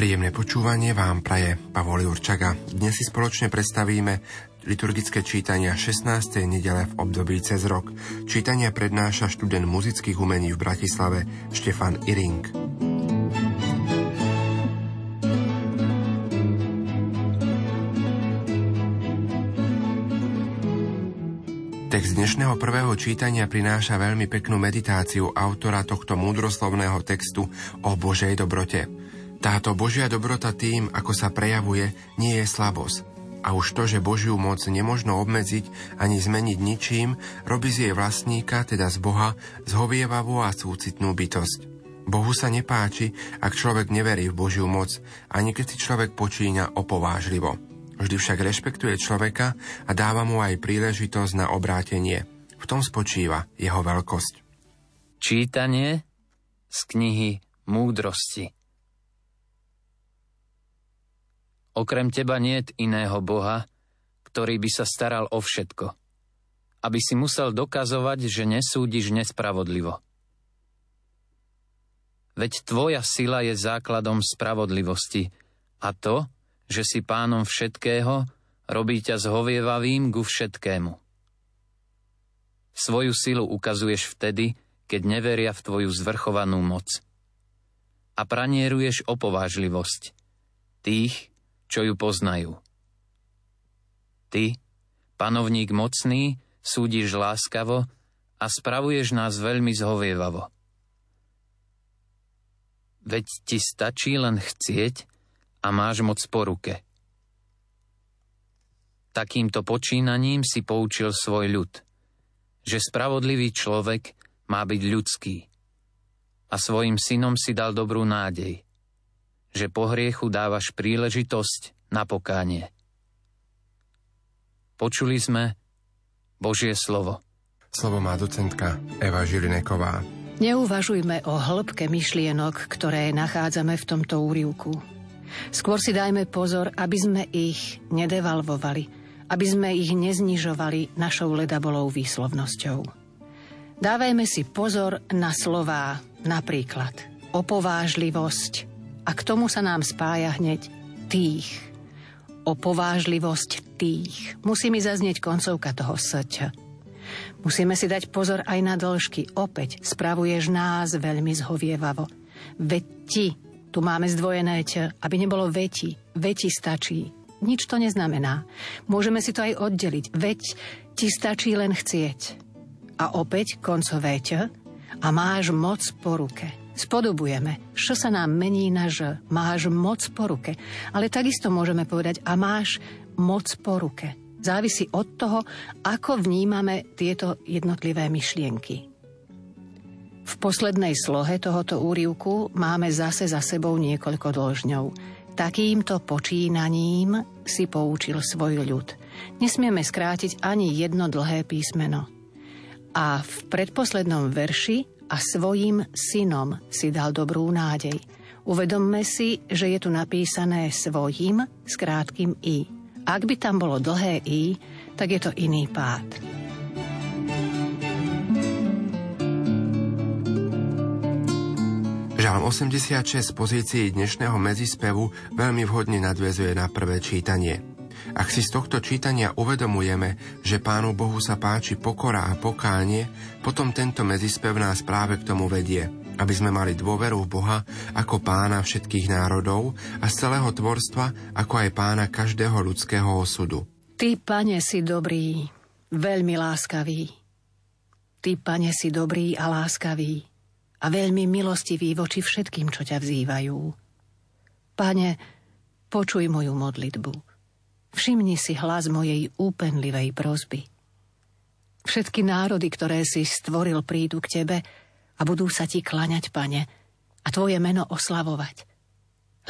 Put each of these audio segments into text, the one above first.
Príjemné počúvanie vám praje Pavol Jurčaga. Dnes si spoločne predstavíme liturgické čítania 16. nedele v období cez rok. Čítania prednáša študent muzických umení v Bratislave Štefan Iring. Text dnešného prvého čítania prináša veľmi peknú meditáciu autora tohto múdroslovného textu o Božej dobrote. Táto Božia dobrota tým, ako sa prejavuje, nie je slabosť, a už to, že Božiu moc nemožno obmedziť ani zmeniť ničím, robí z jej vlastníka, teda z Boha, zhovievavú a súcitnú bytosť. Bohu sa nepáči, ak človek neverí v Božiu moc, ani keď si človek počíňa opovážlivo. Vždy však rešpektuje človeka a dáva mu aj príležitosť na obrátenie. V tom spočíva jeho veľkosť. Čítanie z knihy Múdrosti Okrem teba niet iného Boha, ktorý by sa staral o všetko. Aby si musel dokazovať, že nesúdiš nespravodlivo. Veď tvoja sila je základom spravodlivosti a to, že si pánom všetkého, robí ťa zhovievavým ku všetkému. Svoju silu ukazuješ vtedy, keď neveria v tvoju zvrchovanú moc. A pranieruješ opovážlivosť tých, čo ju poznajú. Ty, panovník mocný, súdiš láskavo a spravuješ nás veľmi zhovievavo. Veď ti stačí len chcieť a máš moc po ruke. Takýmto počínaním si poučil svoj ľud, že spravodlivý človek má byť ľudský. A svojim synom si dal dobrú nádej – že po hriechu dávaš príležitosť na pokánie. Počuli sme Božie slovo. Slovo má docentka Eva Žilineková. Neuvažujme o hĺbke myšlienok, ktoré nachádzame v tomto úrivku. Skôr si dajme pozor, aby sme ich nedevalvovali, aby sme ich neznižovali našou ledabolou výslovnosťou. Dávajme si pozor na slová, napríklad opovážlivosť, a k tomu sa nám spája hneď tých. O povážlivosť tých. Musí mi zaznieť koncovka toho sťa. Musíme si dať pozor aj na dĺžky. Opäť spravuješ nás veľmi zhovievavo. Veď ti, tu máme zdvojené ť, aby nebolo veti. Veti stačí. Nič to neznamená. Môžeme si to aj oddeliť. Veď ti stačí len chcieť. A opäť koncové ť a máš moc po ruke. Spodobujeme. Š sa nám mení na ž. Máš moc po ruke. Ale takisto môžeme povedať a máš moc po ruke. Závisí od toho, ako vnímame tieto jednotlivé myšlienky. V poslednej slohe tohoto úrivku máme zase za sebou niekoľko dĺžňov. Takýmto počínaním si poučil svoj ľud. Nesmieme skrátiť ani jedno dlhé písmeno. A v predposlednom verši a svojim synom si dal dobrú nádej. Uvedomme si, že je tu napísané svojim s krátkým i. Ak by tam bolo dlhé i, tak je to iný pád. Žalm 86 z pozícií dnešného medzispevu veľmi vhodne nadvezuje na prvé čítanie. Ak si z tohto čítania uvedomujeme, že Pánu Bohu sa páči pokora a pokánie, potom tento medzispev nás práve k tomu vedie, aby sme mali dôveru v Boha ako pána všetkých národov a z celého tvorstva ako aj pána každého ľudského osudu. Ty, pane, si dobrý, veľmi láskavý. Ty, pane, si dobrý a láskavý a veľmi milostivý voči všetkým, čo ťa vzývajú. Pane, počuj moju modlitbu Všimni si hlas mojej úpenlivej prozby. Všetky národy, ktoré si stvoril, prídu k tebe a budú sa ti klaňať, pane, a tvoje meno oslavovať.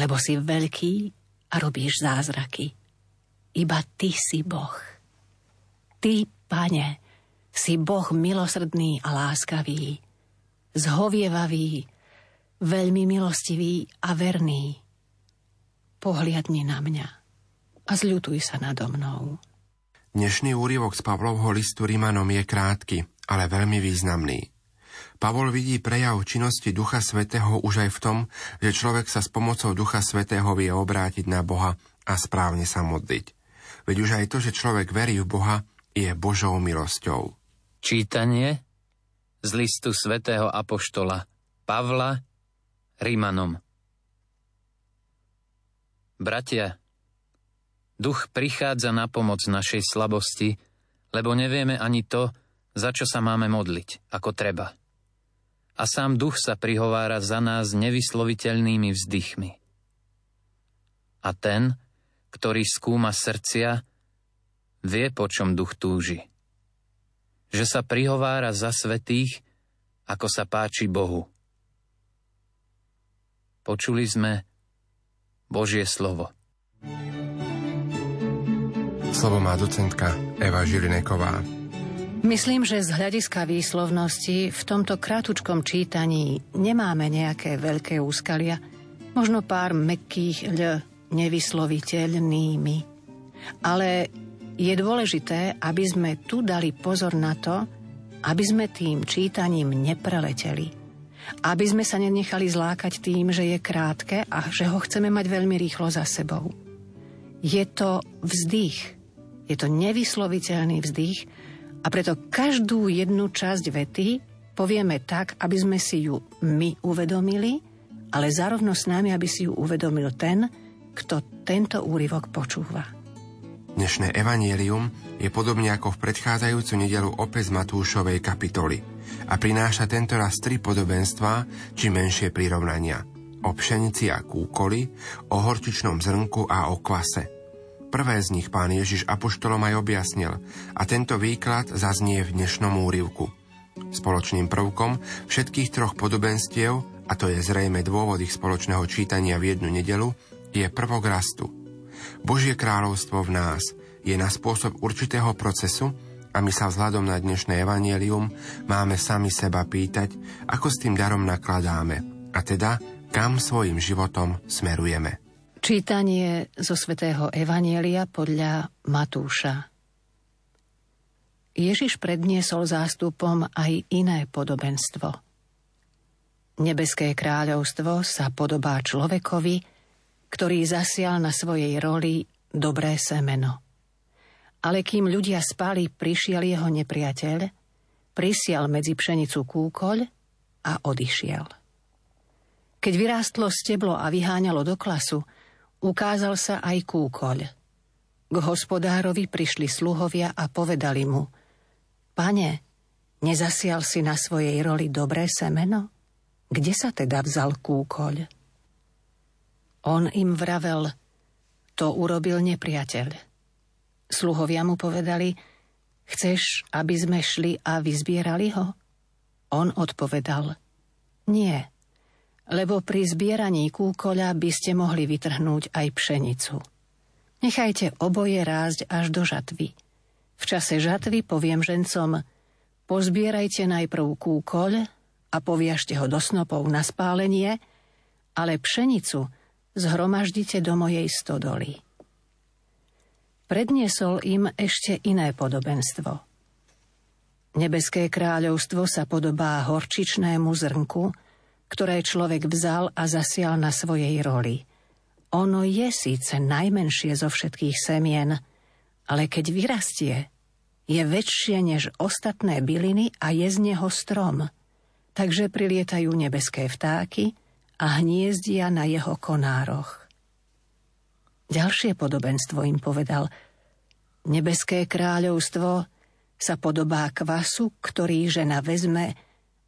Lebo si veľký a robíš zázraky. Iba ty si Boh. Ty, pane, si Boh milosrdný a láskavý, zhovievavý, veľmi milostivý a verný, pohliadni na mňa a zľutuj sa nado mnou. Dnešný úryvok z Pavlovho listu Rimanom je krátky, ale veľmi významný. Pavol vidí prejav činnosti Ducha Svetého už aj v tom, že človek sa s pomocou Ducha Svetého vie obrátiť na Boha a správne sa modliť. Veď už aj to, že človek verí v Boha, je Božou milosťou. Čítanie z listu svätého Apoštola Pavla Rimanom Bratia, Duch prichádza na pomoc našej slabosti, lebo nevieme ani to, za čo sa máme modliť, ako treba. A sám duch sa prihovára za nás nevysloviteľnými vzdychmi. A ten, ktorý skúma srdcia, vie, po čom duch túži. Že sa prihovára za svetých, ako sa páči Bohu. Počuli sme Božie slovo. Slovo má docentka Eva Žilineková. Myslím, že z hľadiska výslovnosti v tomto krátučkom čítaní nemáme nejaké veľké úskalia, možno pár mekkých ľ nevysloviteľnými. Ale je dôležité, aby sme tu dali pozor na to, aby sme tým čítaním nepreleteli. Aby sme sa nenechali zlákať tým, že je krátke a že ho chceme mať veľmi rýchlo za sebou. Je to vzdych, je to nevysloviteľný vzdych a preto každú jednu časť vety povieme tak, aby sme si ju my uvedomili, ale zároveň s nami, aby si ju uvedomil ten, kto tento úryvok počúva. Dnešné evanielium je podobne ako v predchádzajúcu nedelu opäť z Matúšovej kapitoly a prináša tento raz tri podobenstvá či menšie prirovnania o pšenici a kúkoli, o horčičnom zrnku a o kvase – Prvé z nich pán Ježiš apoštolom aj objasnil a tento výklad zaznie v dnešnom úrivku. Spoločným prvkom všetkých troch podobenstiev, a to je zrejme dôvod ich spoločného čítania v jednu nedelu, je prvok rastu. Božie kráľovstvo v nás je na spôsob určitého procesu a my sa vzhľadom na dnešné evanielium máme sami seba pýtať, ako s tým darom nakladáme a teda kam svojim životom smerujeme. Čítanie zo svätého Evanielia podľa Matúša. Ježiš predniesol zástupom aj iné podobenstvo. Nebeské kráľovstvo sa podobá človekovi, ktorý zasial na svojej roli dobré semeno. Ale kým ľudia spali, prišiel jeho nepriateľ, prisial medzi pšenicu kúkoľ a odišiel. Keď vyrástlo steblo a vyháňalo do klasu, ukázal sa aj kúkoľ. K hospodárovi prišli sluhovia a povedali mu Pane, nezasial si na svojej roli dobré semeno? Kde sa teda vzal kúkoľ? On im vravel, to urobil nepriateľ. Sluhovia mu povedali, chceš, aby sme šli a vyzbierali ho? On odpovedal, nie, lebo pri zbieraní kúkoľa by ste mohli vytrhnúť aj pšenicu. Nechajte oboje rásť až do žatvy. V čase žatvy poviem žencom, pozbierajte najprv kúkoľ a poviažte ho do snopov na spálenie, ale pšenicu zhromaždite do mojej stodoly. Predniesol im ešte iné podobenstvo. Nebeské kráľovstvo sa podobá horčičnému zrnku, ktoré človek vzal a zasial na svojej roli. Ono je síce najmenšie zo všetkých semien, ale keď vyrastie, je väčšie než ostatné byliny a je z neho strom, takže prilietajú nebeské vtáky a hniezdia na jeho konároch. Ďalšie podobenstvo im povedal, nebeské kráľovstvo sa podobá kvasu, ktorý žena vezme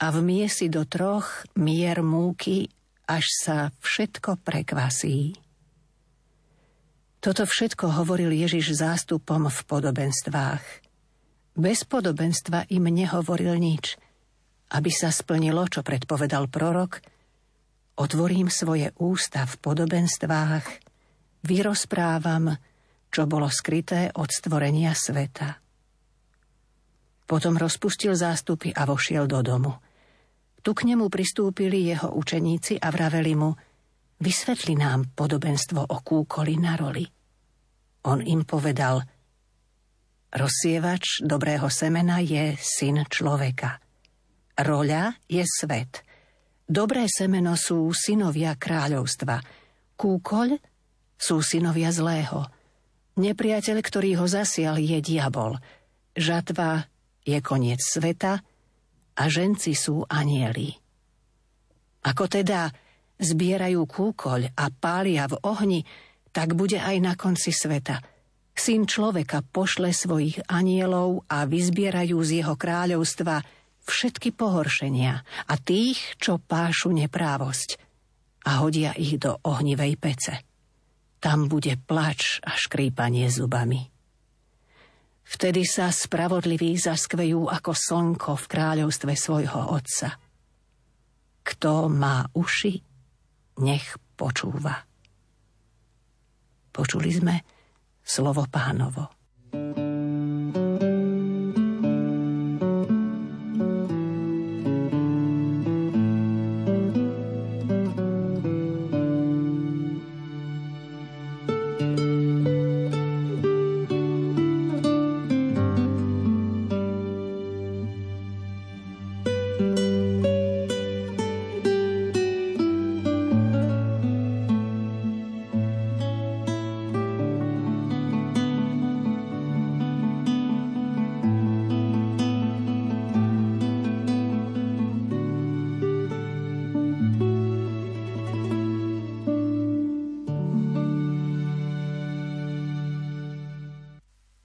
a vmiesi do troch mier múky, až sa všetko prekvasí. Toto všetko hovoril Ježiš zástupom v podobenstvách. Bez podobenstva im nehovoril nič. Aby sa splnilo, čo predpovedal prorok, otvorím svoje ústa v podobenstvách, vyrozprávam, čo bolo skryté od stvorenia sveta. Potom rozpustil zástupy a vošiel do domu. Tu k nemu pristúpili jeho učeníci a vraveli mu, vysvetli nám podobenstvo o kúkoli na roli. On im povedal, rozsievač dobrého semena je syn človeka. Roľa je svet. Dobré semeno sú synovia kráľovstva. Kúkoľ sú synovia zlého. Nepriateľ, ktorý ho zasial, je diabol. Žatva je koniec sveta, a ženci sú anieli. Ako teda zbierajú kúkoľ a pália v ohni, tak bude aj na konci sveta. Syn človeka pošle svojich anielov a vyzbierajú z jeho kráľovstva všetky pohoršenia a tých, čo pášu neprávosť a hodia ich do ohnivej pece. Tam bude plač a škrípanie zubami. Vtedy sa spravodliví zaskvejú ako slnko v kráľovstve svojho otca. Kto má uši, nech počúva. Počuli sme slovo pánovo.